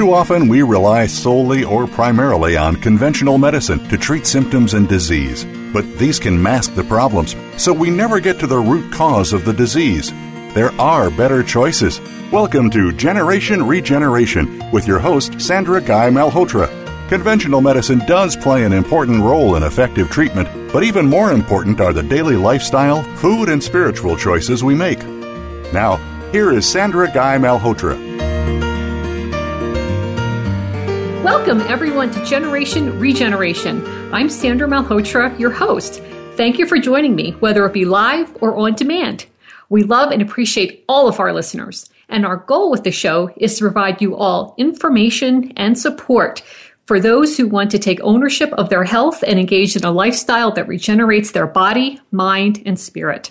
Too often, we rely solely or primarily on conventional medicine to treat symptoms and disease. But these can mask the problems, so we never get to the root cause of the disease. There are better choices. Welcome to Generation Regeneration with your host, Sandra Guy Malhotra. Conventional medicine does play an important role in effective treatment, but even more important are the daily lifestyle, food, and spiritual choices we make. Now, here is Sandra Guy Malhotra. Welcome, everyone, to Generation Regeneration. I'm Sandra Malhotra, your host. Thank you for joining me, whether it be live or on demand. We love and appreciate all of our listeners, and our goal with the show is to provide you all information and support for those who want to take ownership of their health and engage in a lifestyle that regenerates their body, mind, and spirit.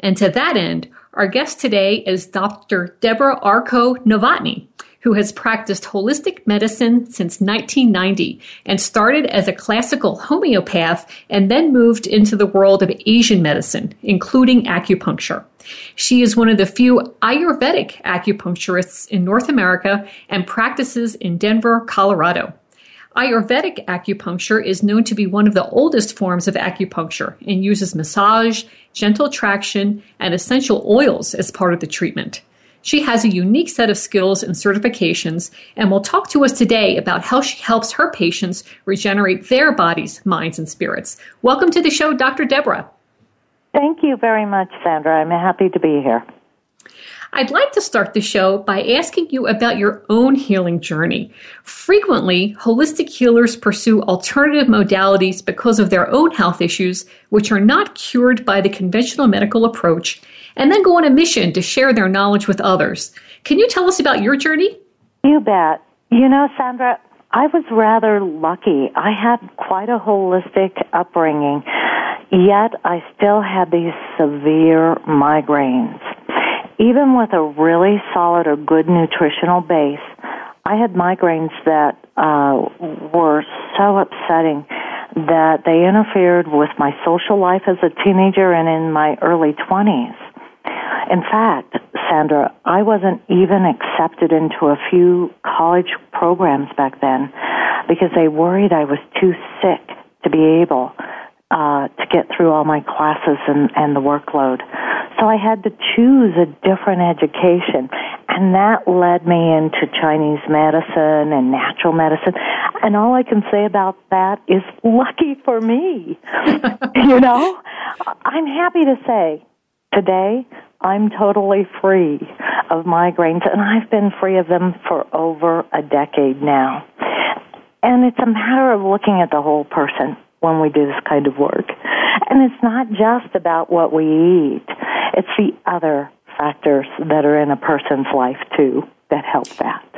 And to that end, our guest today is Dr. Debra Arko Novotny who has practiced holistic medicine since 1990 and started as a classical homeopath and then moved into the world of Asian medicine, including acupuncture. She is one of the few Ayurvedic acupuncturists in North America and practices in Denver, Colorado. Ayurvedic acupuncture is known to be one of the oldest forms of acupuncture and uses massage, gentle traction, and essential oils as part of the treatment. She has a unique set of skills and certifications and will talk to us today about how she helps her patients regenerate their bodies, minds, and spirits. Welcome to the show, Dr. Debra. Thank you very much, Sandra. I'm happy to be here. I'd like to start the show by asking you about your own healing journey. Frequently, holistic healers pursue alternative modalities because of their own health issues, which are not cured by the conventional medical approach and then go on a mission to share their knowledge with others. Can you tell us about your journey? You bet. You know, Sandra, I was rather lucky. I had quite a holistic upbringing, yet I still had these severe migraines. Even with a really solid or good nutritional base, I had migraines that uh, were so upsetting that they interfered with my social life as a teenager and in my early 20s. In fact, Sandra, I wasn't even accepted into a few college programs back then because they worried I was too sick to be able uh, to get through all my classes and, and the workload. So I had to choose a different education, and that led me into Chinese medicine and natural medicine. And all I can say about that is lucky for me. you know, I'm happy to say today I'm totally free of migraines, and I've been free of them for over a decade now. And it's a matter of looking at the whole person when we do this kind of work. And it's not just about what we eat, it's the other factors that are in a person's life, too, that help that.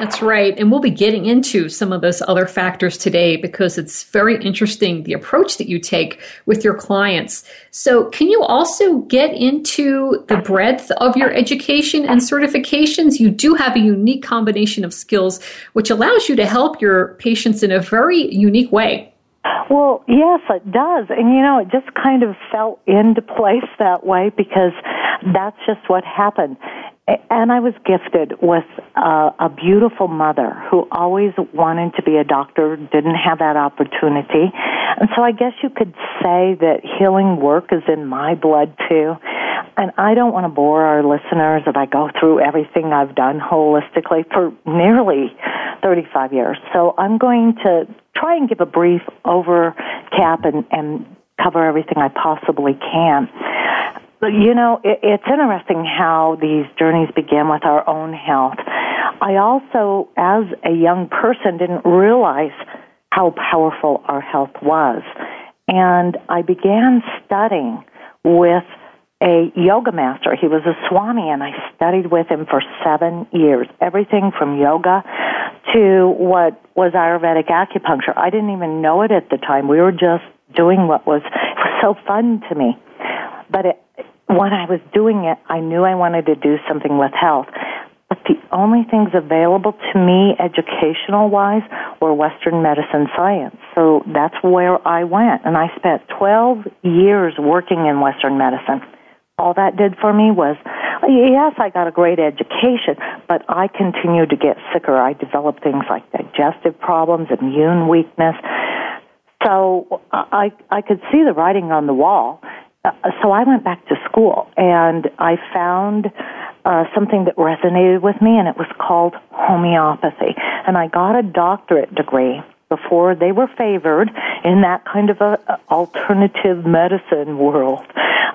That's right. And we'll be getting into some of those other factors today because it's very interesting the approach that you take with your clients. So, can you also get into the breadth of your education and certifications? You do have a unique combination of skills which allows you to help your patients in a very unique way. Well, yes, it does. And you know, it just kind of fell into place that way because that's just what happened. And I was gifted with uh, a beautiful mother who always wanted to be a doctor, didn't have that opportunity. And so I guess you could say that healing work is in my blood too. And I don't want to bore our listeners if I go through everything I've done holistically for nearly 35 years. So I'm going to try and give a brief overcap and, and cover everything I possibly can. You know, it, it's interesting how these journeys begin with our own health. I also, as a young person, didn't realize how powerful our health was. and I began studying with a yoga master. He was a Swami, and I studied with him for seven years. Everything from yoga to what was Ayurvedic acupuncture. I didn't even know it at the time. We were just doing what was, was so fun to me. But it, when I was doing it, I knew I wanted to do something with health. But the only things available to me, educational wise, were Western medicine science. So that's where I went. And I spent 12 years working in Western medicine all that did for me was, yes, I got a great education, but I continued to get sicker. I developed things like digestive problems, immune weakness. So I I could see the writing on the wall. Uh, so I went back to school and I found uh, something that resonated with me, and it was called homeopathy. And I got a doctorate degree before they were favored in that kind of a, a alternative medicine world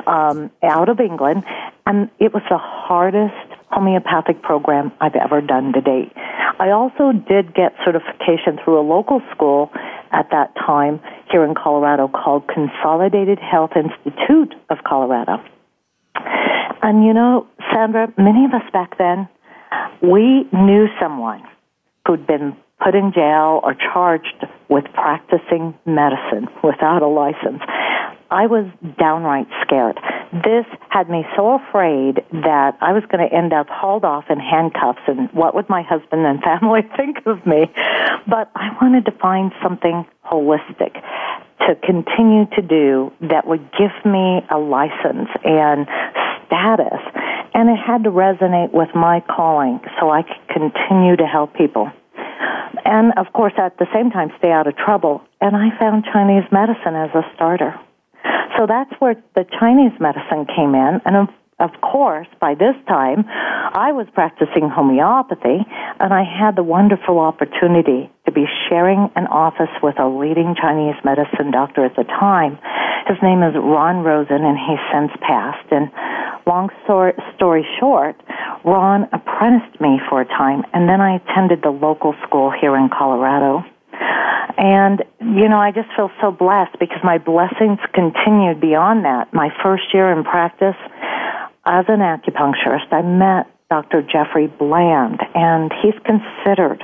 um, out of England, and it was the hardest homeopathic program I've ever done to date. I also did get certification through a local school at that time here in Colorado called Consolidated Health Institute of Colorado. And you know, Sandra, many of us back then, we knew someone who'd been put in jail or charged with practicing medicine without a license. I was downright scared. This had me so afraid that I was going to end up hauled off in handcuffs and what would my husband and family think of me? But I wanted to find something holistic to continue to do that would give me a license and status. And it had to resonate with my calling so I could continue to help people and of course at the same time stay out of trouble. And I found Chinese medicine as a starter. So that's where the Chinese medicine came in, and of, of course, by this time, I was practicing homeopathy, and I had the wonderful opportunity to be sharing an office with a leading Chinese medicine doctor at the time. His name is Ron Rosen, and he's since passed. And long story, story short, Ron apprenticed me for a time, and then I attended the local school here in Colorado. And, you know, I just feel so blessed because my blessings continued beyond that. My first year in practice as an acupuncturist, I met Dr. Jeffrey Bland, and he's considered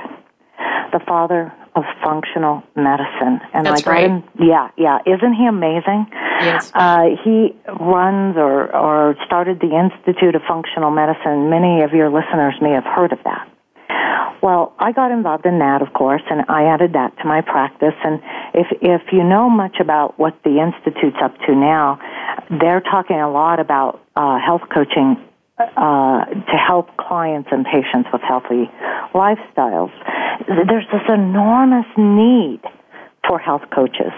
the father of functional medicine. And That's I got right. him, yeah, yeah. Isn't he amazing? Yes. Uh, he runs or, or started the Institute of Functional Medicine. Many of your listeners may have heard of that. Well, I got involved in that, of course, and I added that to my practice. And if if you know much about what the institute's up to now, they're talking a lot about uh, health coaching uh, to help clients and patients with healthy lifestyles. There's this enormous need for health coaches.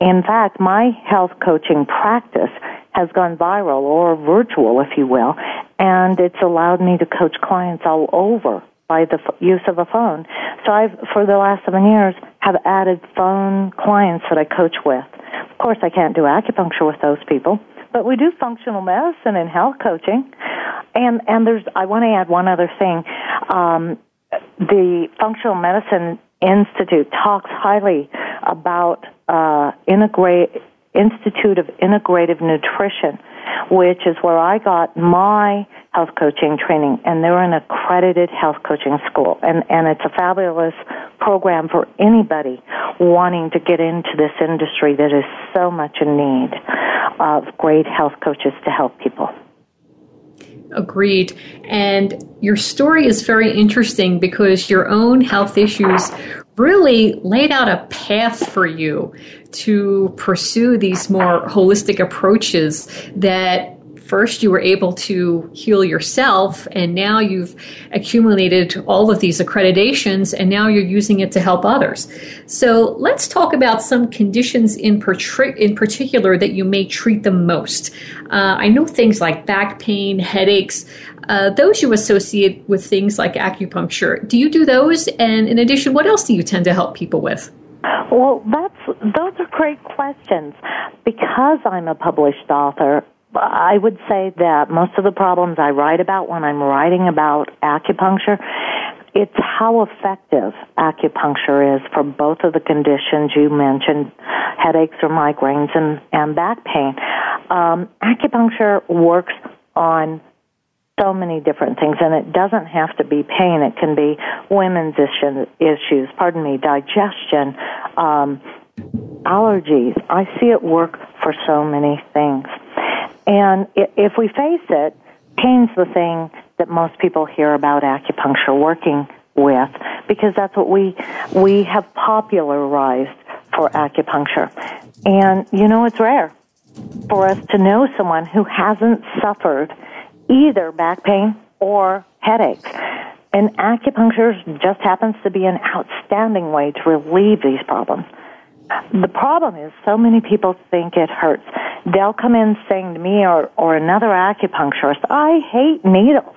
In fact, my health coaching practice has gone viral or virtual, if you will, and it's allowed me to coach clients all over by the f- use of a phone. So I've, for the last seven years, have added phone clients that I coach with. Of course, I can't do acupuncture with those people, but we do functional medicine and health coaching. And and there's I want to add one other thing. Um, the Functional Medicine Institute talks highly about uh, integrate Institute of Integrative Nutrition, which is where I got my health coaching training, and they're an accredited health coaching school, and and it's a fabulous program for anybody wanting to get into this industry that is so much in need of great health coaches to help people. Agreed. And your story is very interesting because your own health issues really laid out a path for you to pursue these more holistic approaches that first you were able to heal yourself and now you've accumulated all of these accreditations and now you're using it to help others. So let's talk about some conditions in, in particular that you may treat the most. Uh, I know things like back pain, headaches, uh, those you associate with things like acupuncture. Do you do those? And in addition, what else do you tend to help people with? Well, that's those are great questions. Because I'm a published author, I would say that most of the problems I write about when I'm writing about acupuncture it's how effective acupuncture is for both of the conditions you mentioned, headaches or migraines and, and back pain. Um, acupuncture works on so many different things, and it doesn't have to be pain. It can be women's issues, pardon me, digestion, um, allergies. I see it work for so many things. And if we face it, pain's the thing that most people hear about acupuncture working with because that's what we we have popularized for acupuncture. And you know it's rare for us to know someone who hasn't suffered either back pain or headaches. And acupuncture just happens to be an outstanding way to relieve these problems. The problem is so many people think it hurts. They'll come in saying to me or, or another acupuncturist, I hate needles,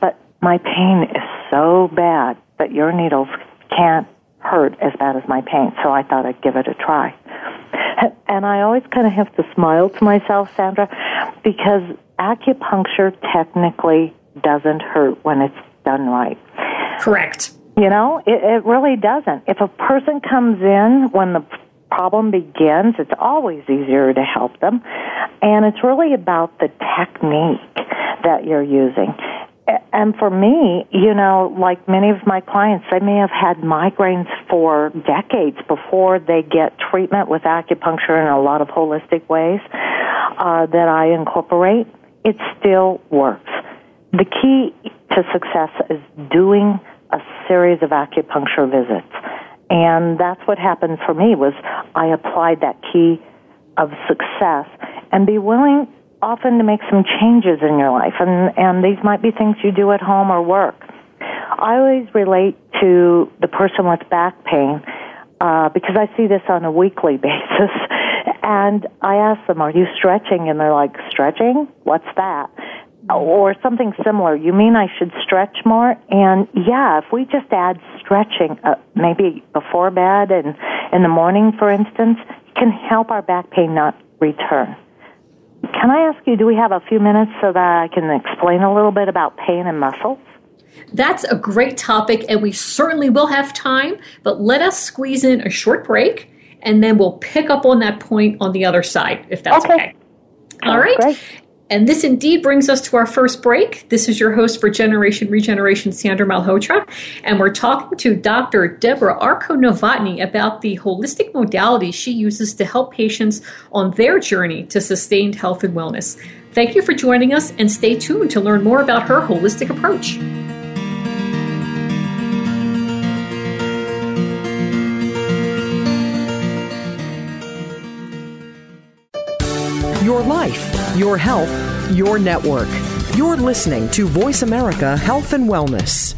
but my pain is so bad that your needles can't hurt as bad as my pain, so I thought I'd give it a try. And I always kind of have to smile to myself, Sandra, because acupuncture technically doesn't hurt when it's done right. Correct. You know, it, it really doesn't. If a person comes in when the problem begins, it's always easier to help them. And it's really about the technique that you're using. And for me, you know, like many of my clients, they may have had migraines for decades before they get treatment with acupuncture and a lot of holistic ways uh, that I incorporate. It still works. The key to success is doing a series of acupuncture visits. And that's what happened for me was I applied that key of success and be willing often to make some changes in your life and and these might be things you do at home or work. I always relate to the person with back pain uh, because I see this on a weekly basis. And I ask them, "Are you stretching?" And they're like, "Stretching? What's that?" or something similar. You mean I should stretch more? And yeah, if we just add stretching, uh, maybe before bed and in the morning, for instance, can help our back pain not return. Can I ask you, do we have a few minutes so that I can explain a little bit about pain and muscles? That's a great topic, and we certainly will have time, but let us squeeze in a short break, and then we'll pick up on that point on the other side, if that's okay. okay. All right. Great. And this indeed brings us to our first break. This is your host for Generation Regeneration, Sandra Malhotra, and we're talking to Dr. Debra Arko Novotny about the holistic modalities she uses to help patients on their journey to sustained health and wellness. Thank you for joining us, and stay tuned to learn more about her holistic approach. Life your health, your network. You're listening to Voice America Health and Wellness.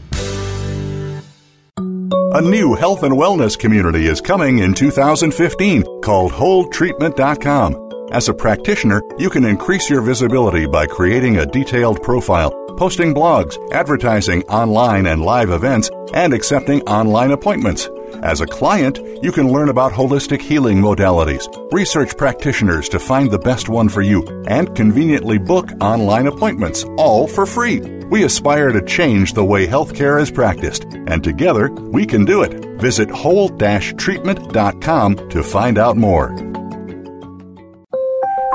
A new health and wellness community is coming in 2015 called WholeTreatment.com. As a practitioner, you can increase your visibility by creating a detailed profile, posting blogs, advertising online and live events, and accepting online appointments. As a client, you can learn about holistic healing modalities, research practitioners to find the best one for you, and conveniently book online appointments, all for free. We aspire to change the way healthcare is practiced, and together we can do it. Visit whole-treatment.com to find out more.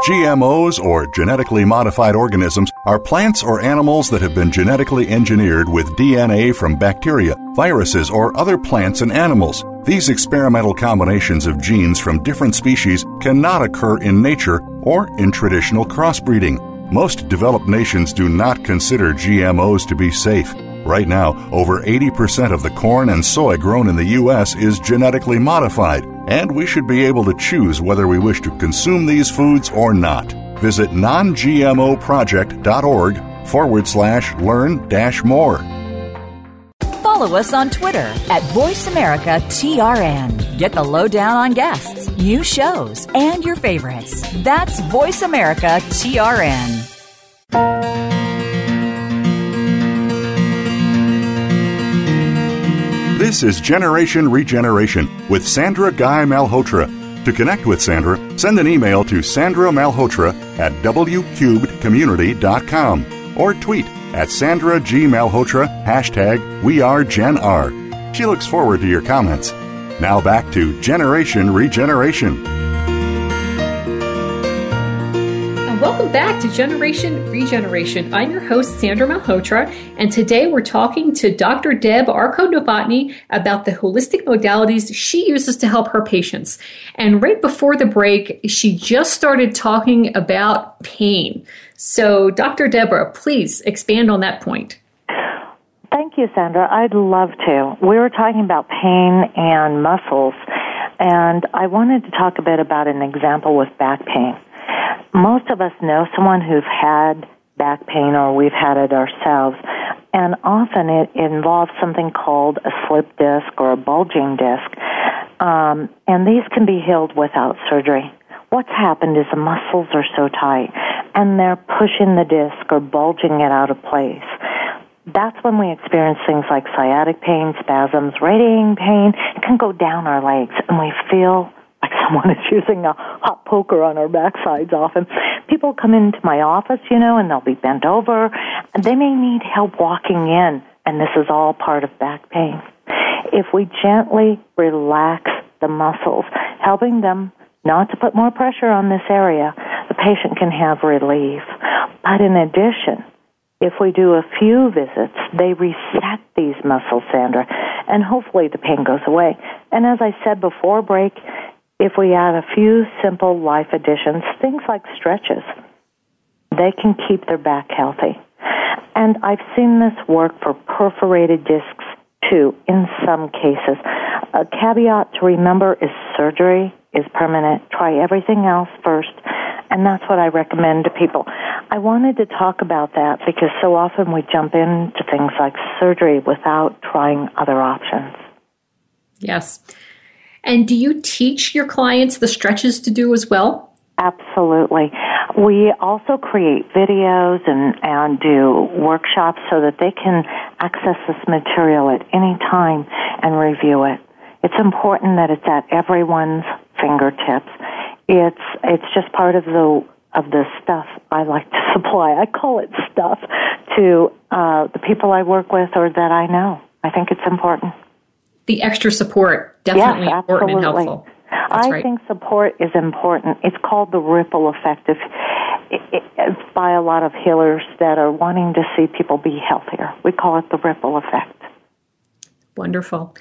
GMOs, or genetically modified organisms, are plants or animals that have been genetically engineered with DNA from bacteria, viruses, or other plants and animals. These experimental combinations of genes from different species cannot occur in nature or in traditional crossbreeding. Most developed nations do not consider GMOs to be safe. Right now, over 80% of the corn and soy grown in the U.S. is genetically modified, and we should be able to choose whether we wish to consume these foods or not. Visit nongmoproject.org forward slash learn dash more. Follow us on Twitter at VoiceAmericaTRN. Get the lowdown on guests, new shows, and your favorites. That's VoiceAmericaTRN. This is Generation Regeneration with Sandra Guy Malhotra. To connect with Sandra, send an email to Sandra Malhotra at wcubedcommunity.com or tweet at Sandra G. Malhotra, hashtag WeAreGenR. She looks forward to your comments. Now back to Generation Regeneration. And welcome back to Generation Regeneration. I'm your host, Sandra Malhotra, and today we're talking to Dr. Deb Arko Novotny about the holistic modalities she uses to help her patients. And right before the break, she just started talking about pain. So, Dr. Debra, please expand on that point. Thank you, Sandra. I'd love to. We were talking about pain and muscles, and I wanted to talk a bit about an example with back pain most of us know someone who's had back pain or we've had it ourselves. And often it involves something called a slip disc or a bulging disc. Um, and these can be healed without surgery. What's happened is the muscles are so tight and they're pushing the disc or bulging it out of place. That's when we experience things like sciatic pain, spasms, radiating pain. It can go down our legs and we feel like someone is using a hot poker on our backsides often. People come into my office, you know, and they'll be bent over, and they may need help walking in, and this is all part of back pain. If we gently relax the muscles, helping them not to put more pressure on this area, patient can have relief. But in addition, if we do a few visits, they reset these muscles, Sandra, and hopefully the pain goes away. And as I said before break, if we add a few simple life additions, things like stretches, they can keep their back healthy. And I've seen this work for perforated discs too, in some cases. A caveat to remember is surgery is permanent. Try everything else first, and that's what I recommend to people. I wanted to talk about that because so often we jump into things like surgery without trying other options. Yes. And do you teach your clients the stretches to do as well? Absolutely. We also create videos and, and do workshops so that they can access this material at any time and review it. It's important that it's at everyone's fingertips. It's it's just part of the of the stuff I like to supply. I call it stuff to uh, the people I work with or that I know. I think it's important the extra support definitely yes, important and helpful. That's I right. think support is important. It's called the ripple effect. If, by a lot of healers that are wanting to see people be healthier. We call it the ripple effect. Wonderful.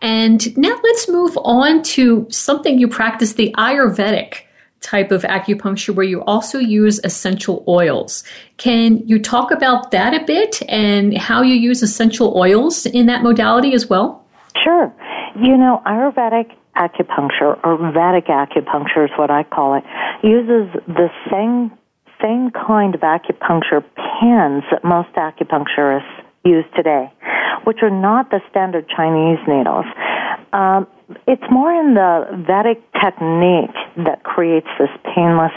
And now let's move on to something you practice the Ayurvedic type of acupuncture where you also use essential oils. Can you talk about that a bit and how you use essential oils in that modality as well? Sure. You know, Ayurvedic acupuncture, or Vedic acupuncture is what I call it, uses the same same kind of acupuncture pins that most acupuncturists use today, which are not the standard Chinese needles. Um, it's more in the Vedic technique that creates this painless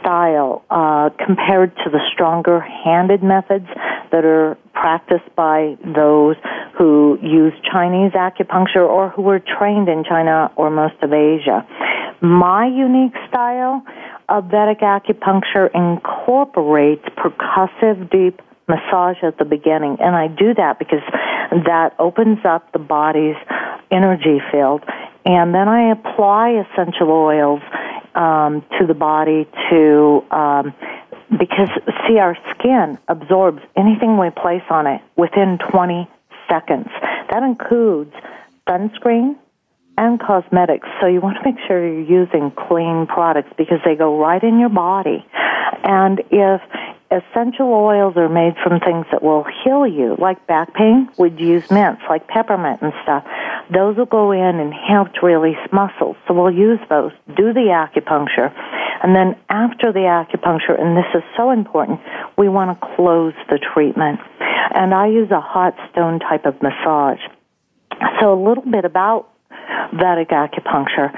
style uh, compared to the stronger handed methods that are practiced by those who use Chinese acupuncture or who were trained in China or most of Asia. My unique style of Vedic acupuncture incorporates percussive deep massage at the beginning, and I do that because that opens up the body's energy field, and then I apply essential oils um, to the body to um, because see our skin absorbs anything we place on it within 20 seconds. That includes sunscreen and cosmetics. So you want to make sure you're using clean products because they go right in your body. And if essential oils are made from things that will heal you, like back pain, we'd use mints like peppermint and stuff. Those will go in and help to release muscles. So we'll use those, do the acupuncture, and then after the acupuncture, and this is so important, we want to close the treatment. And I use a hot stone type of massage. So a little bit about Vedic acupuncture.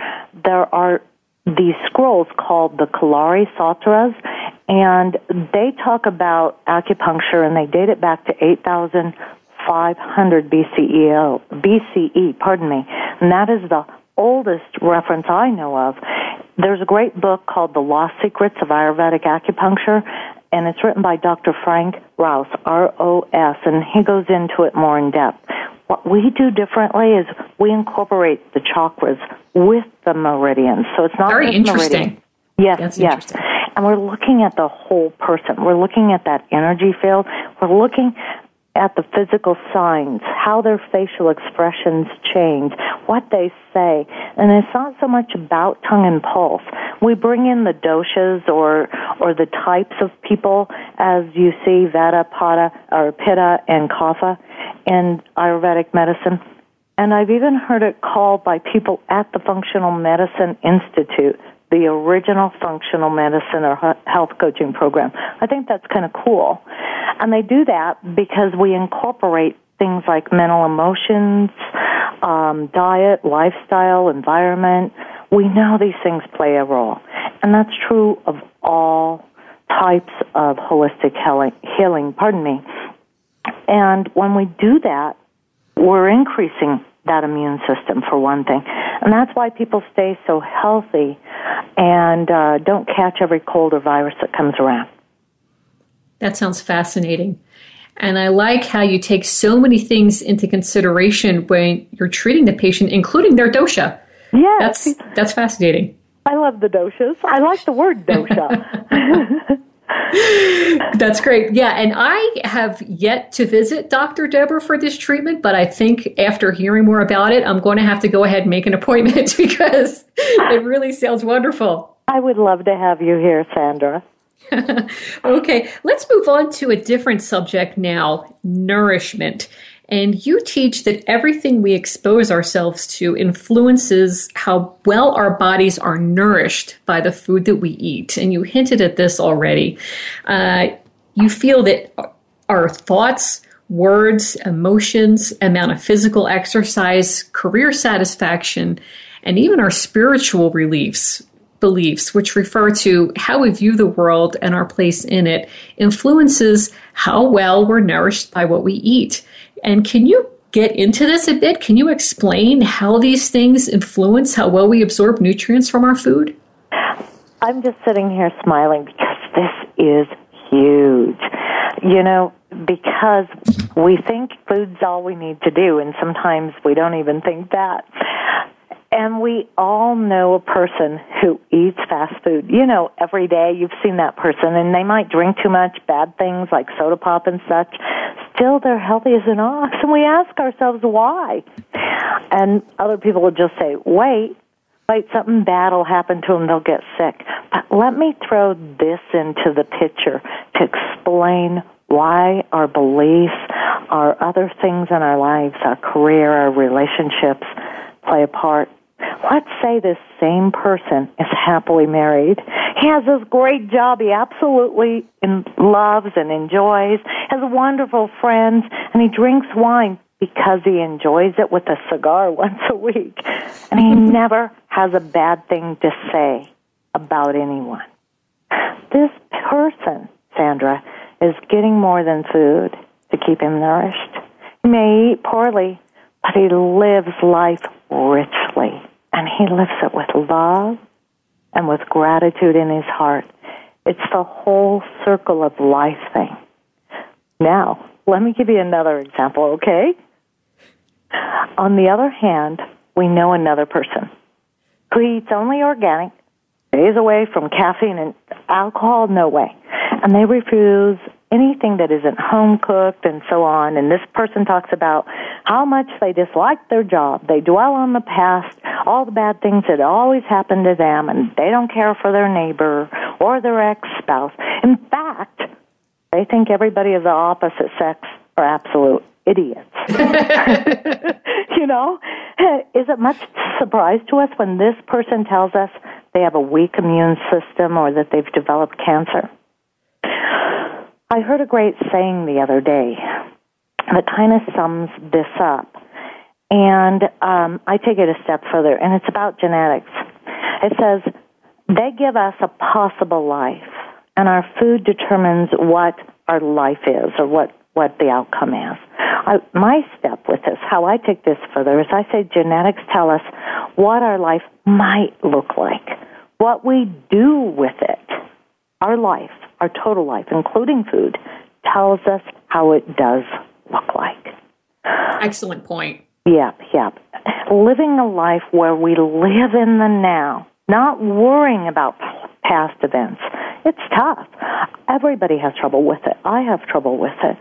There are these scrolls called the Kalari Sutras, and they talk about acupuncture and they date it back to 8,500 BCE, BCE, pardon me. And that is the oldest reference I know of. There's a great book called The Lost Secrets of Ayurvedic Acupuncture, and it's written by Dr. Frank Ros, R-O-S, and he goes into it more in depth. What we do differently is we incorporate the chakras with the meridians. So it's not very interesting. Meridian. Yes, That's yes. And we're looking at the whole person. We're looking at that energy field. We're looking at the physical signs, how their facial expressions change, what they say. And it's not so much about tongue and pulse. We bring in the doshas or, or the types of people as you see Vata, Pata, or Pitta and Kapha in Ayurvedic medicine. And I've even heard it called by people at the Functional Medicine Institute the original functional medicine or health coaching program. I think that's kind of cool. And they do that because we incorporate things like mental emotions, um, diet, lifestyle, environment. We know these things play a role. And that's true of all types of holistic healing, healing pardon me. And when we do that, we're increasing that immune system for one thing. And that's why people stay so healthy and uh, don't catch every cold or virus that comes around. That sounds fascinating. And I like how you take so many things into consideration when you're treating the patient, including their dosha. Yeah, that's that's fascinating. I love the doshas. I like the word dosha. That's great. Yeah, and I have yet to visit Dr. Debra for this treatment, but I think after hearing more about it, I'm going to have to go ahead and make an appointment because it really sounds wonderful. I would love to have you here, Sandra. okay, let's move on to a different subject now nourishment. And you teach that everything we expose ourselves to influences how well our bodies are nourished by the food that we eat. And you hinted at this already. Uh, you feel that our thoughts, words, emotions, amount of physical exercise, career satisfaction, and even our spiritual reliefs beliefs, which refer to how we view the world and our place in it, influences how well we're nourished by what we eat. And can you get into this a bit? Can you explain how these things influence how well we absorb nutrients from our food? I'm just sitting here smiling because this is huge. You know, because we think food's all we need to do, and sometimes we don't even think that. And we all know a person who eats fast food. You know, every day you've seen that person and they might drink too much bad things like soda pop and such. Still, they're healthy as an ox. And we ask ourselves why. And other people will just say, wait, wait, something bad will happen to them. They'll get sick. But let me throw this into the picture to explain why our beliefs, our other things in our lives, our career, our relationships play a part Let's say this same person is happily married. He has this great job he absolutely loves and enjoys, has wonderful friends, and he drinks wine because he enjoys it with a cigar once a week. And he never has a bad thing to say about anyone. This person, Sandra, is getting more than food to keep him nourished. He may eat poorly, but he lives life richly and he lives it with love and with gratitude in his heart. It's the whole circle of life thing. Now, let me give you another example, okay? On the other hand, we know another person who eats only organic, stays away from caffeine and alcohol, no way. And they refuse anything that isn't home cooked and so on. And this person talks about how much they dislike their job. They dwell on the past, all the bad things that always happened to them, and they don't care for their neighbor or their ex spouse. In fact, they think everybody of the opposite sex are absolute idiots. you know? Is it much surprise to us when this person tells us they have a weak immune system or that they've developed cancer? I heard a great saying the other day that kind of sums this up. And um, I take it a step further, and it's about genetics. It says, they give us a possible life, and our food determines what our life is or what, what the outcome is. I, my step with this, how I take this further, is I say genetics tell us what our life might look like, what we do with it, our life our total life, including food, tells us how it does look like. Excellent point. Yep, yep. Living a life where we live in the now, not worrying about past events. It's tough. Everybody has trouble with it. I have trouble with it.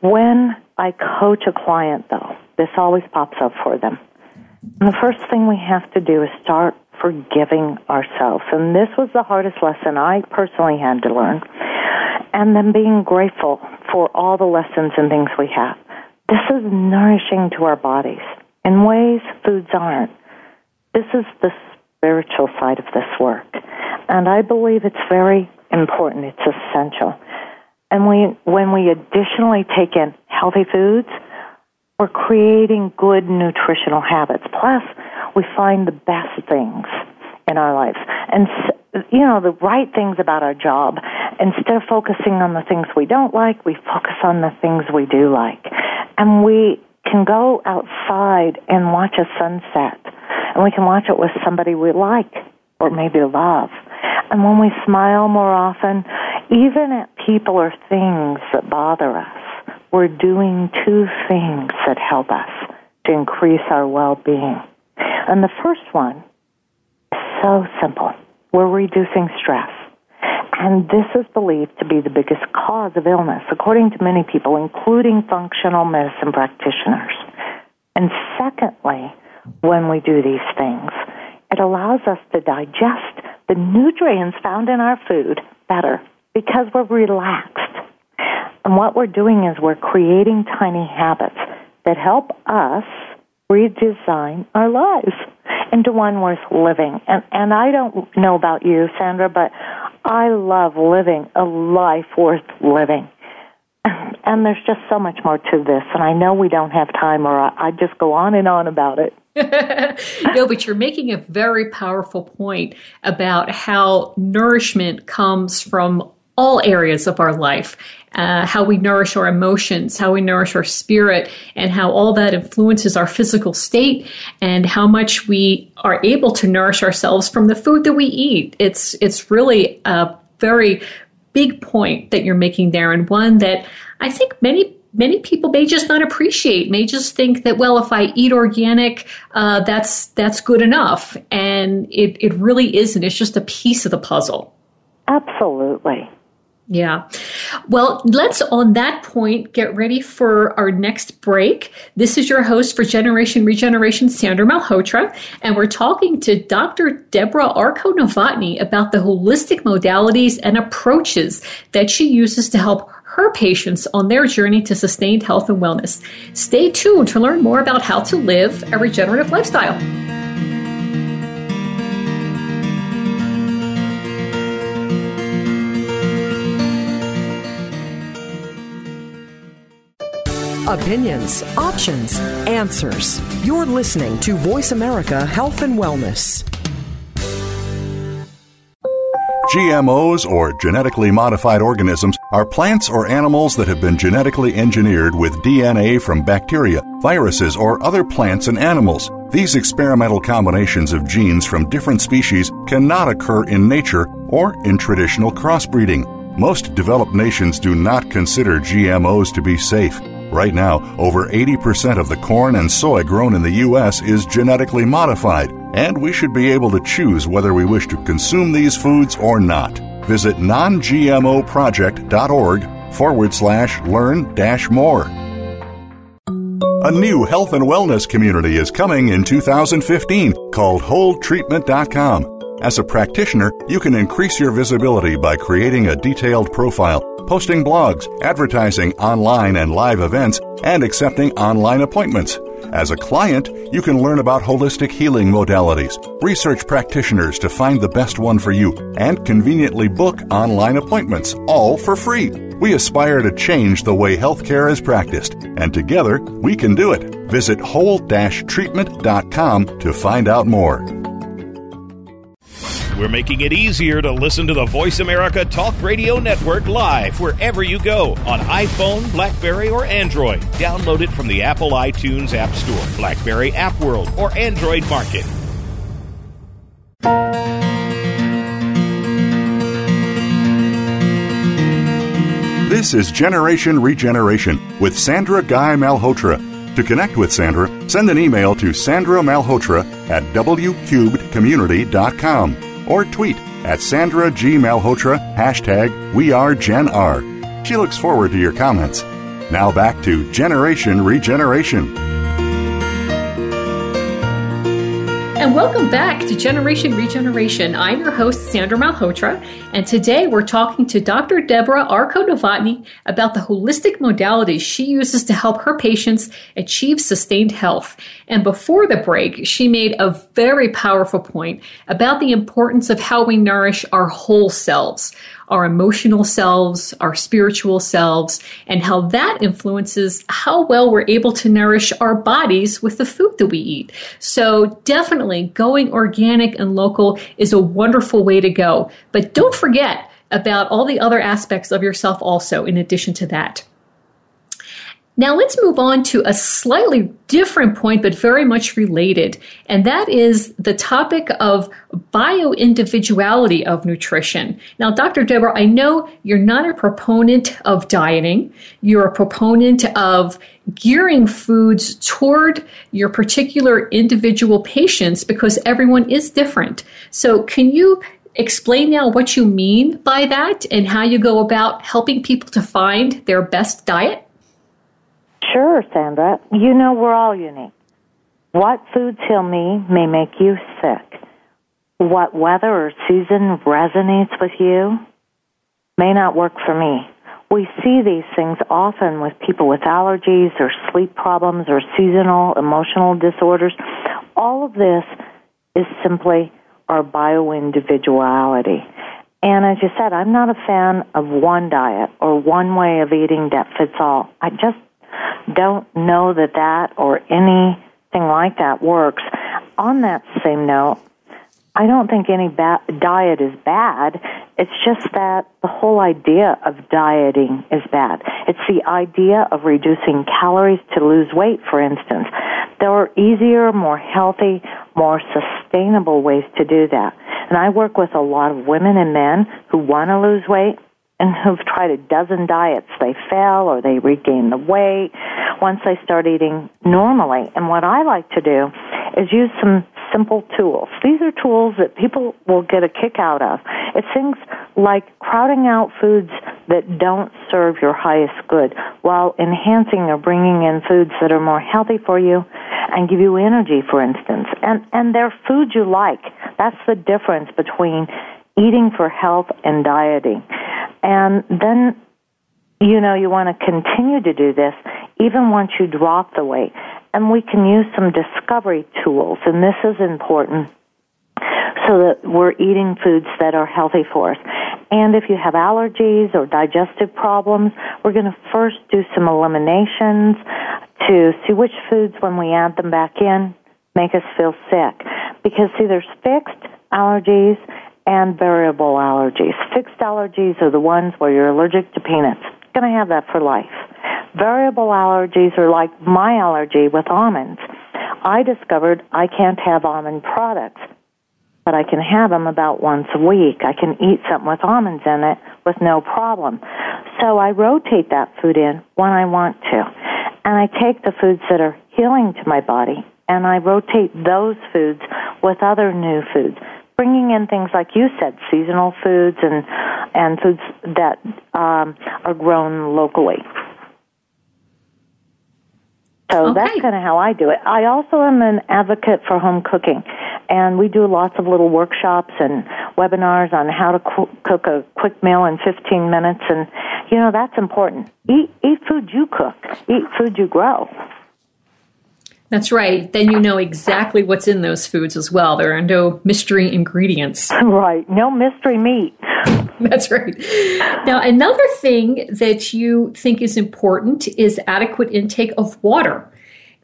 When I coach a client, though, this always pops up for them. And the first thing we have to do is start forgiving ourselves. And this was the hardest lesson I personally had to learn. And then being grateful for all the lessons and things we have. This is nourishing to our bodies in ways foods aren't. This is the spiritual side of this work. And I believe it's very important. It's essential. And we, when we additionally take in healthy foods, we're creating good nutritional habits. Plus, we find the best things in our lives. And, you know, the right things about our job. Instead of focusing on the things we don't like, we focus on the things we do like. And we can go outside and watch a sunset. And we can watch it with somebody we like or maybe love. And when we smile more often, even at people or things that bother us, we're doing two things that help us to increase our well-being. And the first one is so simple. We're reducing stress. And this is believed to be the biggest cause of illness, according to many people, including functional medicine practitioners. And secondly, when we do these things, it allows us to digest the nutrients found in our food better because we're relaxed. And what we're doing is we're creating tiny habits that help us redesign our lives into one worth living. And and I don't know about you, Sandra, but I love living a life worth living. And there's just so much more to this, and I know we don't have time, or I just go on and on about it. no, but you're making a very powerful point about how nourishment comes from all areas of our life, uh, how we nourish our emotions, how we nourish our spirit, and how all that influences our physical state, and how much we are able to nourish ourselves from the food that we eat. It's it's really a very big point that you're making there, and one that I think many many people may just not appreciate may just think that well if i eat organic uh, that's that's good enough. And it, it really isn't. It's just a piece of the puzzle. Absolutely yeah. Well, let's on that point get ready for our next break. This is your host for Generation Regeneration, Sandra Malhotra, and we're talking to Dr. Debra Arko Novotny about the holistic modalities and approaches that she uses to help her patients on their journey to sustained health and wellness. Stay tuned to learn more about how to live a regenerative lifestyle. Opinions, options, answers. You're listening to Voice America Health and Wellness. GMOs, or genetically modified organisms, are plants or animals that have been genetically engineered with DNA from bacteria, viruses, or other plants and animals. These experimental combinations of genes from different species cannot occur in nature or in traditional crossbreeding. Most developed nations do not consider GMOs to be safe. Right now, over 80% of the corn and soy grown in the U.S. is genetically modified, and we should be able to choose whether we wish to consume these foods or not. Visit nongmoproject.org forward slash learn dash more. A new health and wellness community is coming in 2015 called WholeTreatment.com. As a practitioner, you can increase your visibility by creating a detailed profile, posting blogs, advertising online and live events, and accepting online appointments. As a client, you can learn about holistic healing modalities, research practitioners to find the best one for you, and conveniently book online appointments, all for free. We aspire to change the way healthcare is practiced, and together we can do it. Visit whole-treatment.com to find out more. We're making it easier to listen to the Voice America Talk Radio Network live wherever you go on iPhone, Blackberry, or Android. Download it from the Apple iTunes App Store, Blackberry App World, or Android Market. This is Generation Regeneration with Sandra Guy Malhotra. To connect with Sandra, send an email to Sandra Malhotra at wcubedcommunity.com or tweet at Sandra G. Malhotra, hashtag WeAreGenR. She looks forward to your comments. Now back to Generation Regeneration. And welcome back to Generation Regeneration. I'm your host, Sandra Malhotra, and today we're talking to Dr. Debra Arko Novotny about the holistic modalities she uses to help her patients achieve sustained health. And before the break, she made a very powerful point about the importance of how we nourish our whole selves our emotional selves, our spiritual selves, and how that influences how well we're able to nourish our bodies with the food that we eat. So definitely going organic and local is a wonderful way to go. But don't forget about all the other aspects of yourself also in addition to that. Now let's move on to a slightly different point, but very much related. And that is the topic of bioindividuality of nutrition. Now, Dr. Debra, I know you're not a proponent of dieting. You're a proponent of gearing foods toward your particular individual patients because everyone is different. So can you explain now what you mean by that and how you go about helping people to find their best diet? Sure, Sandra. You know we're all unique. What foods heal me may make you sick. What weather or season resonates with you may not work for me. We see these things often with people with allergies or sleep problems or seasonal emotional disorders. All of this is simply our bioindividuality. And as you said, I'm not a fan of one diet or one way of eating that fits all. I just don't know that that or anything like that works. On that same note, I don't think any ba- diet is bad. It's just that the whole idea of dieting is bad. It's the idea of reducing calories to lose weight, for instance. There are easier, more healthy, more sustainable ways to do that. And I work with a lot of women and men who want to lose weight who've tried a dozen diets. They fail or they regain the weight once they start eating normally. And what I like to do is use some simple tools. These are tools that people will get a kick out of. It's things like crowding out foods that don't serve your highest good while enhancing or bringing in foods that are more healthy for you and give you energy, for instance. And, and they're foods you like. That's the difference between eating for health and dieting. And then, you know, you want to continue to do this even once you drop the weight. And we can use some discovery tools, and this is important so that we're eating foods that are healthy for us. And if you have allergies or digestive problems, we're going to first do some eliminations to see which foods, when we add them back in, make us feel sick. Because, see, there's fixed allergies and variable allergies. Fixed allergies are the ones where you're allergic to peanuts. Going to have that for life. Variable allergies are like my allergy with almonds. I discovered I can't have almond products, but I can have them about once a week. I can eat something with almonds in it with no problem. So I rotate that food in when I want to. And I take the foods that are healing to my body and I rotate those foods with other new foods bringing in things like you said, seasonal foods and and foods that um, are grown locally. So okay. that's kind of how I do it. I also am an advocate for home cooking, and we do lots of little workshops and webinars on how to cook a quick meal in 15 minutes. And you know that's important. Eat eat food you cook. Eat food you grow. That's right. Then you know exactly what's in those foods as well. There are no mystery ingredients. Right. No mystery meat. That's right. Now, another thing that you think is important is adequate intake of water.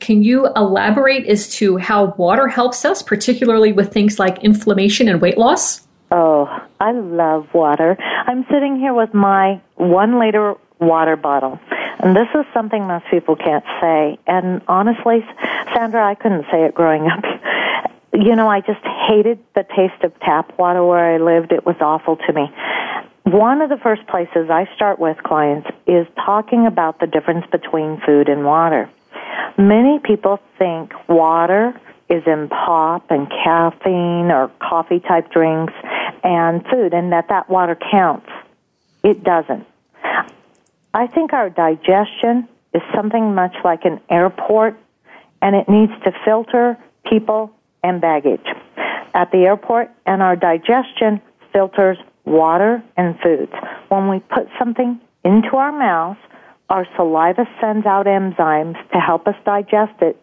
Can you elaborate as to how water helps us, particularly with things like inflammation and weight loss? Oh, I love water. I'm sitting here with my one liter water bottle. And this is something most people can't say. And honestly, Sandra, I couldn't say it growing up. You know, I just hated the taste of tap water where I lived. It was awful to me. one of the first places I start with clients is talking about the difference between food and water. Many people think water is in pop and caffeine or coffee type drinks and food and that that water counts. It doesn't. I think our digestion is something much like an airport and it needs to filter people and baggage at the airport and our digestion filters water and foods. When we put something into our mouth, our saliva sends out enzymes to help us digest it,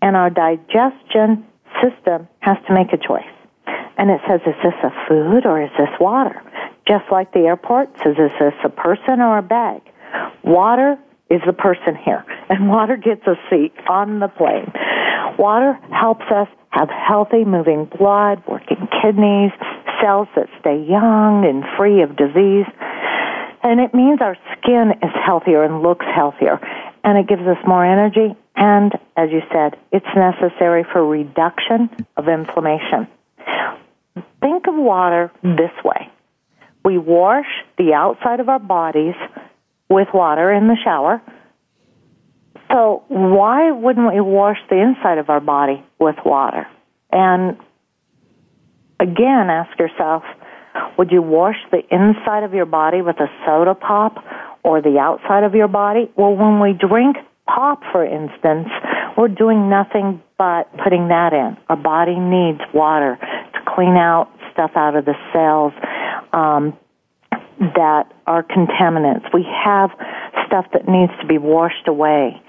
and our digestion system has to make a choice. And it says, is this a food or is this water? Just like the airport says, is this a person or a bag? Water is the person here, and water gets a seat on the plane. Water helps us have healthy moving blood, working kidneys, cells that stay young and free of disease. And it means our skin is healthier and looks healthier. And it gives us more energy. And as you said, it's necessary for reduction of inflammation. Think of water this way. We wash the outside of our bodies with water in the shower. So why wouldn't we wash the inside of our body with water? And again, ask yourself, would you wash the inside of your body with a soda pop or the outside of your body? Well, when we drink pop, for instance, we're doing nothing but putting that in. Our body needs water to clean out stuff out of the cells um, that are contaminants. We have stuff that needs to be washed away.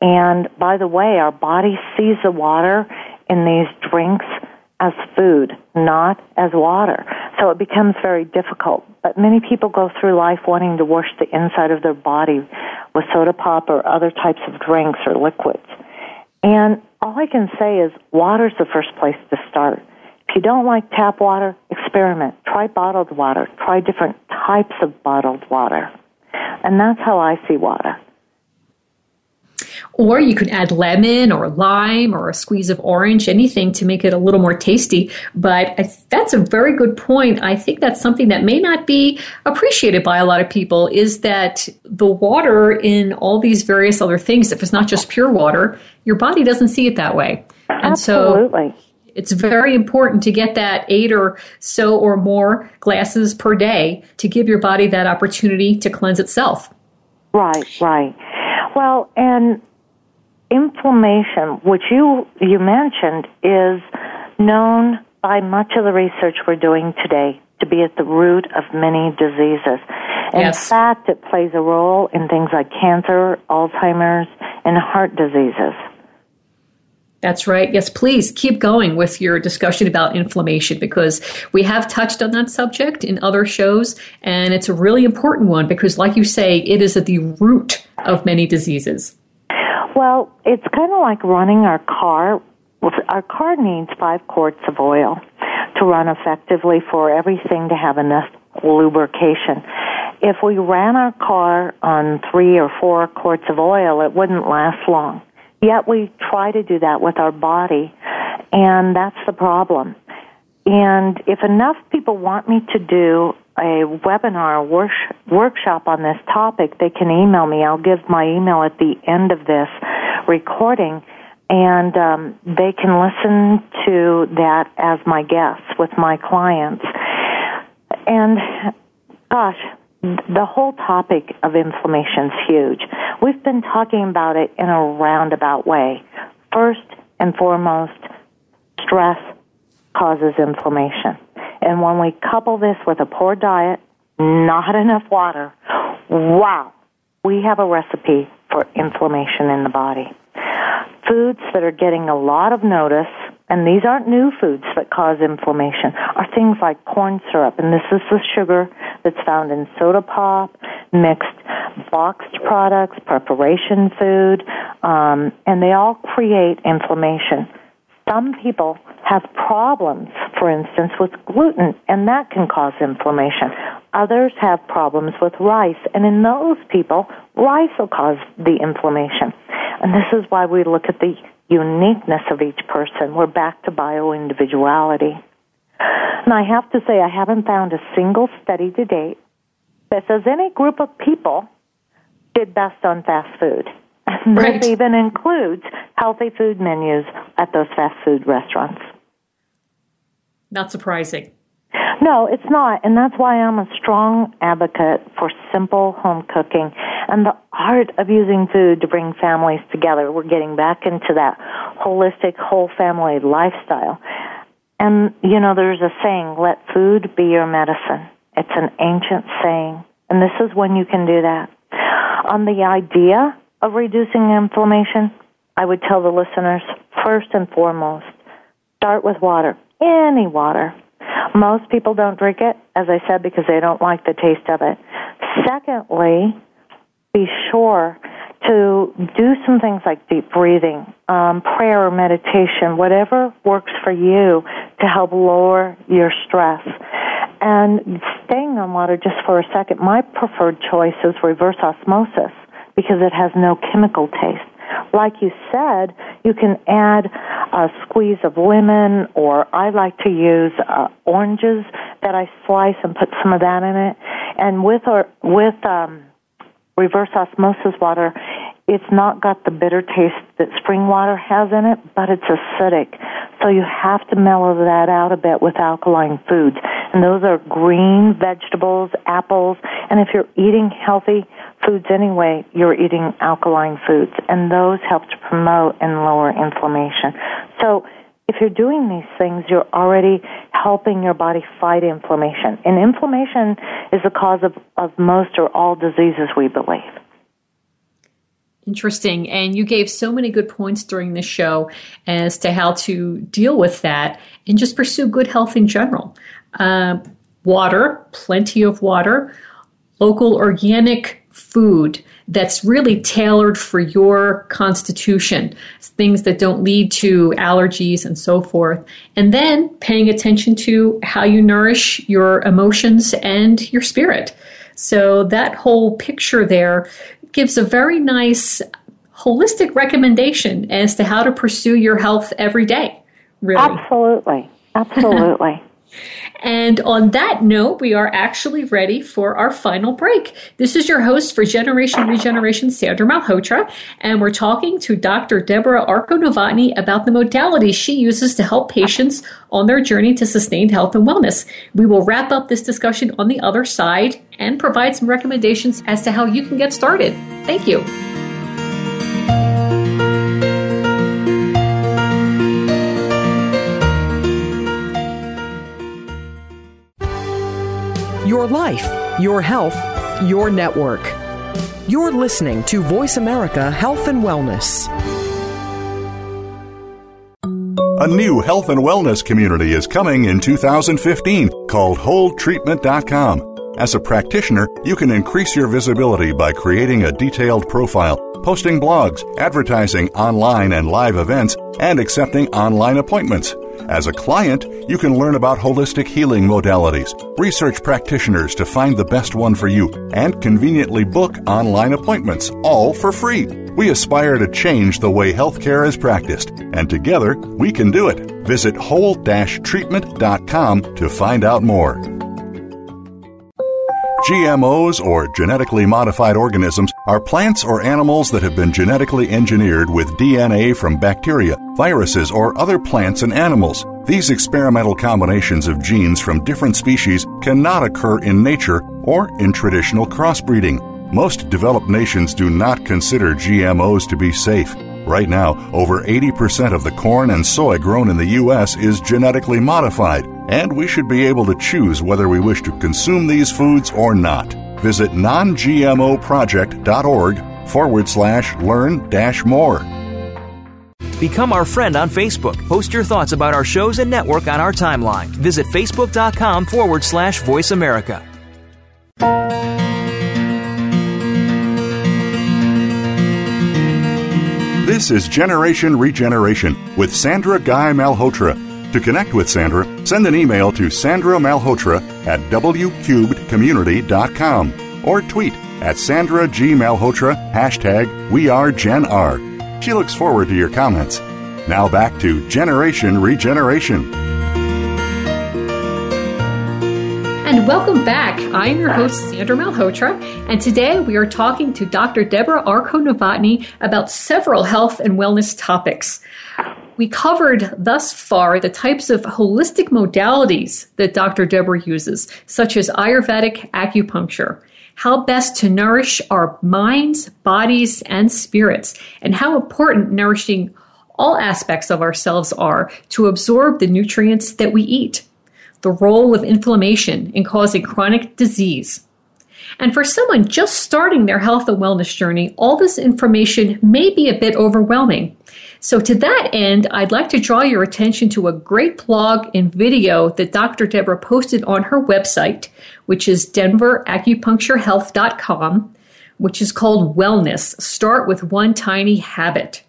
And by the way, our body sees the water in these drinks as food, not as water. So it becomes very difficult. But many people go through life wanting to wash the inside of their body with soda pop or other types of drinks or liquids. And all I can say is water's the first place to start. If you don't like tap water, experiment. Try bottled water. Try different types of bottled water. And that's how I see water. Or you can add lemon or lime or a squeeze of orange, anything to make it a little more tasty. But that's a very good point. I think that's something that may not be appreciated by a lot of people is that the water in all these various other things, if it's not just pure water, your body doesn't see it that way. And Absolutely. so it's very important to get that eight or so or more glasses per day to give your body that opportunity to cleanse itself. Right, right. Well, and inflammation, which you you mentioned, is known by much of the research we're doing today to be at the root of many diseases. In yes. fact, it plays a role in things like cancer, Alzheimer's, and heart diseases. That's right. Yes, please keep going with your discussion about inflammation because we have touched on that subject in other shows, and it's a really important one because, like you say, it is at the root of many diseases. Well, it's kind of like running our car. Our car needs five quarts of oil to run effectively for everything to have enough lubrication. If we ran our car on three or four quarts of oil, it wouldn't last long. Yet we try to do that with our body, and that's the problem. And if enough people want me to do a webinar work- workshop on this topic, they can email me. I'll give my email at the end of this recording, and um, they can listen to that as my guests with my clients. And gosh, the whole topic of inflammation is huge. We've been talking about it in a roundabout way. First and foremost, stress causes inflammation. And when we couple this with a poor diet, not enough water, wow, we have a recipe for inflammation in the body. Foods that are getting a lot of notice, and these aren't new foods that cause inflammation, are things like corn syrup, and this is the sugar that's found in soda pop, mixed boxed products, preparation food, um, and they all create inflammation. Some people have problems, for instance, with gluten, and that can cause inflammation. Others have problems with rice, and in those people, rice will cause the inflammation. And this is why we look at the uniqueness of each person. We're back to bioindividuality. And I have to say, I haven't found a single study to date that says any group of people did best on fast food. And Right. this even includes healthy food menus at those fast food restaurants. Not surprising. No, it's not. And that's why I'm a strong advocate for simple home cooking and the art of using food to bring families together. We're getting back into that holistic whole family lifestyle. And, you know, there's a saying, let food be your medicine. It's an ancient saying. And this is when you can do that. On the idea of reducing inflammation, I would tell the listeners, first and foremost, start with water. Any water. Most people don't drink it, as I said, because they don't like the taste of it. Secondly, be sure to do some things like deep breathing, um, prayer or meditation, whatever works for you to help lower your stress. And staying on water just for a second, my preferred choice is reverse osmosis because it has no chemical taste. Like you said, you can add a squeeze of lemon, or I like to use uh, oranges that I slice and put some of that in it. And with or with um, reverse osmosis water, it's not got the bitter taste that spring water has in it, but it's acidic. So you have to mellow that out a bit with alkaline foods. And those are green vegetables, apples, and if you're eating healthy foods anyway, you're eating alkaline foods. And those help to promote and lower inflammation. So if you're doing these things, you're already helping your body fight inflammation. And inflammation is the cause of, of most or all diseases, we believe. Interesting. And you gave so many good points during the show as to how to deal with that and just pursue good health in general. Uh, water, plenty of water, local organic food that's really tailored for your constitution, things that don't lead to allergies and so forth. And then paying attention to how you nourish your emotions and your spirit. So that whole picture there gives a very nice holistic recommendation as to how to pursue your health every day. Really. Absolutely. Absolutely. And on that note, we are actually ready for our final break. This is your host for Generation Regeneration, Sandra Malhotra, and we're talking to Dr. Debra Arko Novotny about the modalities she uses to help patients on their journey to sustained health and wellness. We will wrap up this discussion on the other side and provide some recommendations as to how you can get started. Thank you. Life, your health, your network. You're listening to Voice America Health and Wellness. A new health and wellness community is coming in 2015 called WholeTreatment.com. As a practitioner, you can increase your visibility by creating a detailed profile, posting blogs, advertising online and live events, and accepting online appointments. As a client, you can learn about holistic healing modalities, research practitioners to find the best one for you, and conveniently book online appointments, all for free. We aspire to change the way healthcare is practiced, and together we can do it. Visit whole-treatment.com to find out more. GMOs, or genetically modified organisms, are plants or animals that have been genetically engineered with DNA from bacteria, viruses, or other plants and animals. These experimental combinations of genes from different species cannot occur in nature or in traditional crossbreeding. Most developed nations do not consider GMOs to be safe. Right now, over 80% of the corn and soy grown in the U.S. is genetically modified, and we should be able to choose whether we wish to consume these foods or not. Visit nongmoproject.org forward slash learn dash more. Become our friend on Facebook. Post your thoughts about our shows and network on our timeline. Visit facebook.com forward slash voice America. This is Generation Regeneration with Sandra Guy Malhotra. To connect with Sandra, send an email to Sandra Malhotra at wcubedcommunity.com or tweet at Sandra G. Malhotra, hashtag WeAreGenR. She looks forward to your comments. Now back to Generation Regeneration. And and welcome back. I'm your host, Sandra Malhotra, and today we are talking to Dr. Debra Arko Novotny about several health and wellness topics. We covered thus far the types of holistic modalities that Dr. Debra uses, such as Ayurvedic acupuncture, how best to nourish our minds, bodies, and spirits, and how important nourishing all aspects of ourselves are to absorb the nutrients that we eat the role of inflammation in causing chronic disease. And for someone just starting their health and wellness journey, all this information may be a bit overwhelming. So, to that end, I'd like to draw your attention to a great blog and video that Dr. Debra posted on her website, which is denveracupuncturehealth.com, which is called Wellness Start with One Tiny Habit.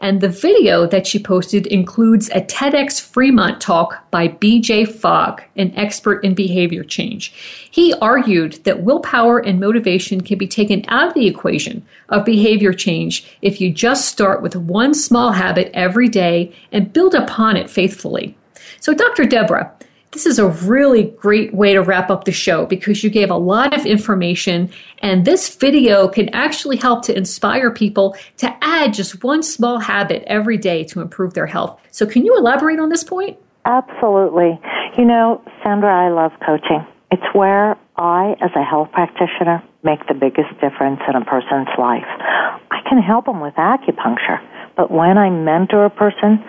And the video that she posted includes a TEDx Fremont talk by BJ Fogg, an expert in behavior change. He argued that willpower and motivation can be taken out of the equation of behavior change if you just start with one small habit every day and build upon it faithfully. So, Dr. Debra, this is a really great way to wrap up the show because you gave a lot of information, and this video can actually help to inspire people to add just one small habit every day to improve their health. So, can you elaborate on this point? Absolutely. You know, Sandra, I love coaching. It's where I, as a health practitioner, make the biggest difference in a person's life. I can help them with acupuncture, but when I mentor a person,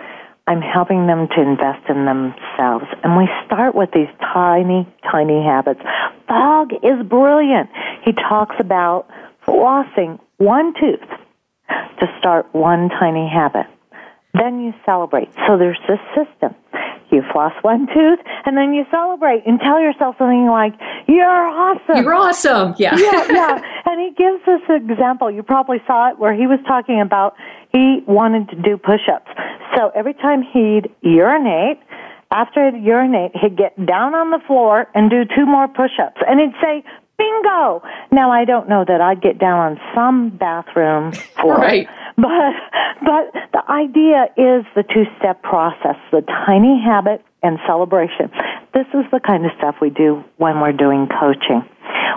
I'm helping them to invest in themselves. And we start with these tiny, tiny habits. Fogg is brilliant. He talks about flossing one tooth to start one tiny habit. Then you celebrate. So there's this system. You floss one tooth and then you celebrate and tell yourself something like, You're awesome. You're awesome. Yeah. yeah, yeah. And he gives this example. You probably saw it where he was talking about he wanted to do push ups. So every time he'd urinate, after he'd urinate, he'd get down on the floor and do two more push ups. And he'd say, bingo! Now I don't know that I'd get down on some bathroom floor. right. But, but the idea is the two step process, the tiny habit and celebration. This is the kind of stuff we do when we're doing coaching.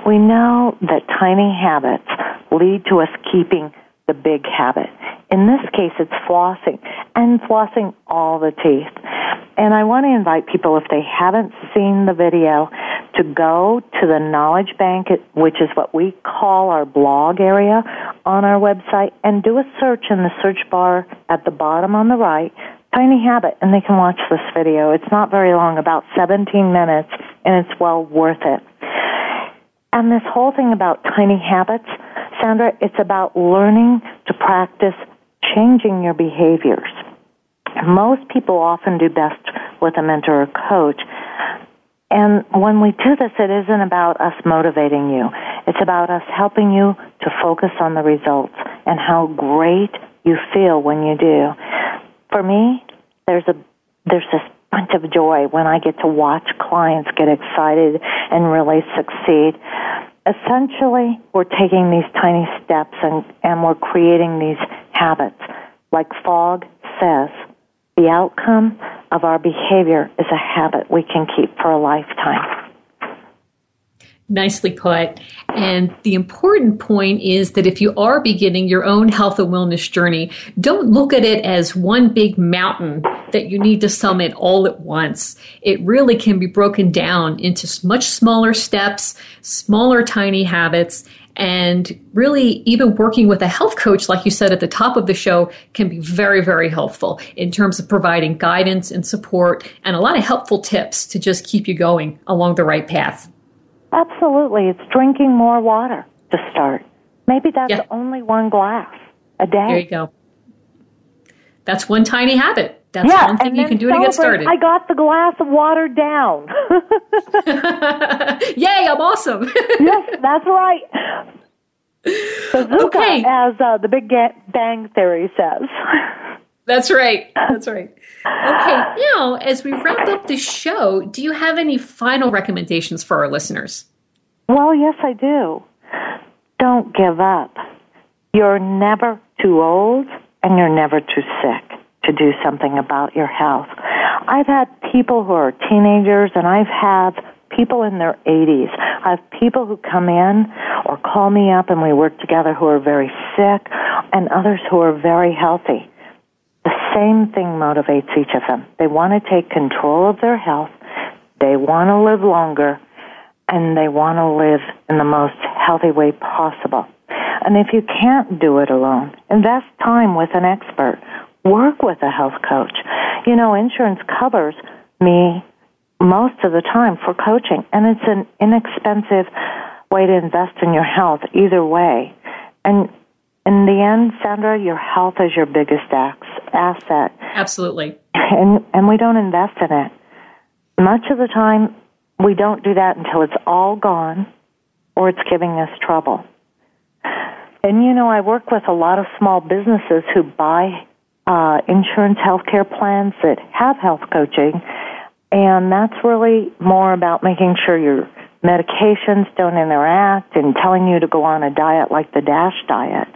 We know that tiny habits lead to us keeping the big habit. In this case, it's flossing and flossing all the teeth. And I want to invite people, if they haven't seen the video, to go to the knowledge bank, which is what we call our blog area on our website, and do a search in the search bar at the bottom on the right, Tiny Habit, and they can watch this video. It's not very long, about 17 minutes, and it's well worth it. And this whole thing about tiny habits, Sandra, it's about learning to practice changing your behaviors. Most people often do best with a mentor or coach. And when we do this, it isn't about us motivating you. It's about us helping you to focus on the results and how great you feel when you do. For me, there's a there's this bunch of joy when I get to watch clients get excited and really succeed essentially we're taking these tiny steps and, and we're creating these habits. Like Fogg says, the outcome of our behavior is a habit we can keep for a lifetime. Nicely put. And the important point is that if you are beginning your own health and wellness journey, don't look at it as one big mountain that you need to summit all at once. It really can be broken down into much smaller steps, smaller, tiny habits, and really, even working with a health coach, like you said at the top of the show, can be very, very helpful in terms of providing guidance and support and a lot of helpful tips to just keep you going along the right path. Absolutely. It's drinking more water to start. Maybe that's yeah. only one glass a day. There you go. That's one tiny habit. That's yeah, one thing you can do to get started. I got the glass of water down. Yay, I'm awesome. yes, that's right. Bazinga, okay. as uh, the Big Bang Theory says. That's right. That's right. Okay, now as we wrap up the show, do you have any final recommendations for our listeners? Well, yes, I do. Don't give up. You're never too old and you're never too sick to do something about your health. I've had people who are teenagers and I've had people in their 80s. I have people who come in or call me up and we work together who are very sick and others who are very healthy. The same thing motivates each of them. They want to take control of their health. They want to live longer and they want to live in the most healthy way possible. And if you can't do it alone, invest time with an expert. Work with a health coach. You know, insurance covers me most of the time for coaching, and it's an inexpensive way to invest in your health either way. And in the end, Sandra, your health is your biggest asset. Absolutely. And and we don't invest in it. Much of the time, we don't do that until it's all gone or it's giving us trouble. And you know, I work with a lot of small businesses who buy uh, insurance healthcare plans that have health coaching, and that's really more about making sure your medications don't interact and telling you to go on a diet like the DASH diet.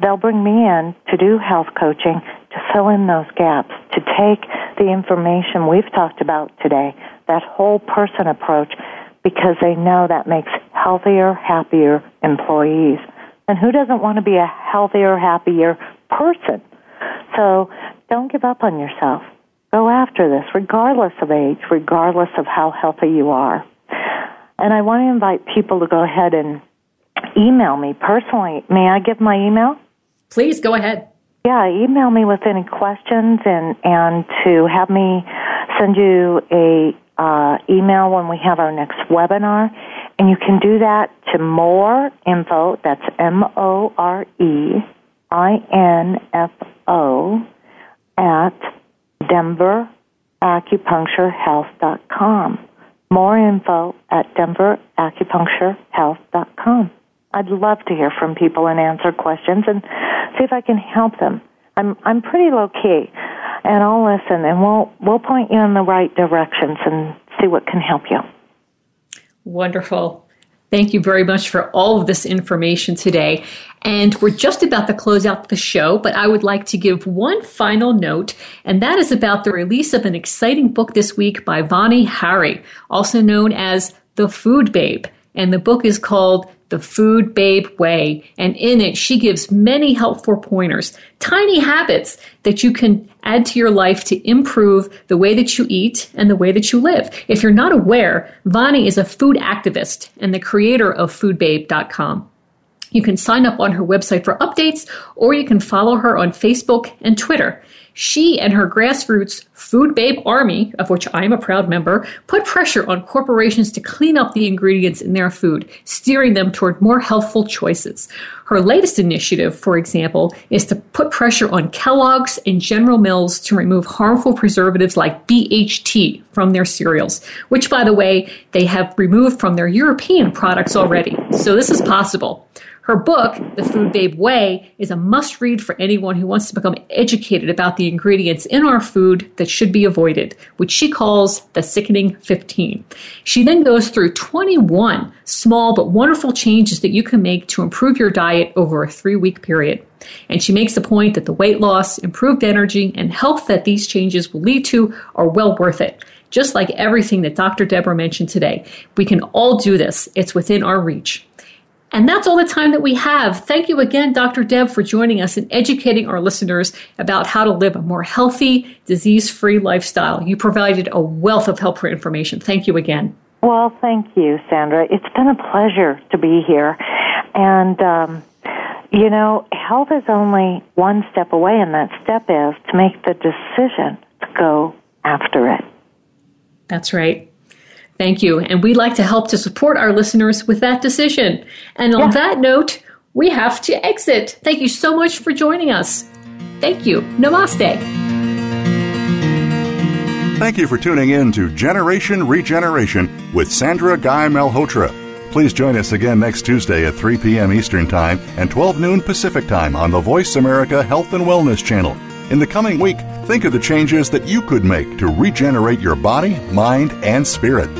They'll bring me in to do health coaching to fill in those gaps, to take the information we've talked about today, that whole person approach, because they know that makes healthier, happier employees. And who doesn't want to be a healthier, happier person? So don't give up on yourself. Go after this, regardless of age, regardless of how healthy you are. And I want to invite people to go ahead and email me personally. May I give my email? Please go ahead. Yeah, email me with any questions and and to have me send you a uh, email when we have our next webinar. And you can do that to more info, that's M O R E I N F O, at denveracupuncturehealth.com. More info at denveracupuncturehealth.com. I'd love to hear from people and answer questions and see if I can help them. I'm I'm pretty low key, and I'll listen, and we'll we'll point you in the right directions and see what can help you. Wonderful. Thank you very much for all of this information today. And we're just about to close out the show, but I would like to give one final note, and that is about the release of an exciting book this week by Vani Hari, also known as The Food Babe. And the book is called the Food Babe Way. And in it, she gives many helpful pointers, tiny habits that you can add to your life to improve the way that you eat and the way that you live. If you're not aware, Vani is a food activist and the creator of foodbabe.com. You can sign up on her website for updates, or you can follow her on Facebook and Twitter. She and her grassroots Food Babe Army, of which I am a proud member, put pressure on corporations to clean up the ingredients in their food, steering them toward more healthful choices. Her latest initiative, for example, is to put pressure on Kellogg's and General Mills to remove harmful preservatives like BHT from their cereals, which, by the way, they have removed from their European products already. So this is possible. Her book, The Food Babe Way, is a must read for anyone who wants to become educated about the ingredients in our food that should be avoided, which she calls the Sickening 15. She then goes through 21 small but wonderful changes that you can make to improve your diet over a three week period. And she makes the point that the weight loss, improved energy, and health that these changes will lead to are well worth it. Just like everything that Dr. Debra mentioned today, we can all do this. It's within our reach. And that's all the time that we have. Thank you again, Dr. Deb, for joining us and educating our listeners about how to live a more healthy, disease free lifestyle. You provided a wealth of helpful information. Thank you again. Well, thank you, Sandra. It's been a pleasure to be here. And, um, you know, health is only one step away, and that step is to make the decision to go after it. That's right. Thank you. And we'd like to help to support our listeners with that decision. And on yeah. that note, we have to exit. Thank you so much for joining us. Thank you. Namaste. Thank you for tuning in to Generation Regeneration with Sandra Guy Malhotra. Please join us again next Tuesday at 3 p.m. Eastern Time and 12 noon Pacific Time on the Voice America Health and Wellness Channel. In the coming week, think of the changes that you could make to regenerate your body, mind, and spirit.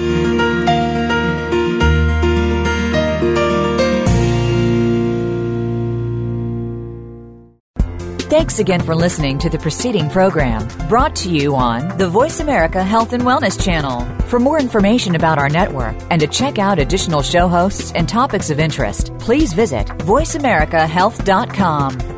Thanks again for listening to the preceding program brought to you on the Voice America Health and Wellness Channel. For more information about our network and to check out additional show hosts and topics of interest, please visit voiceamericahealth.com.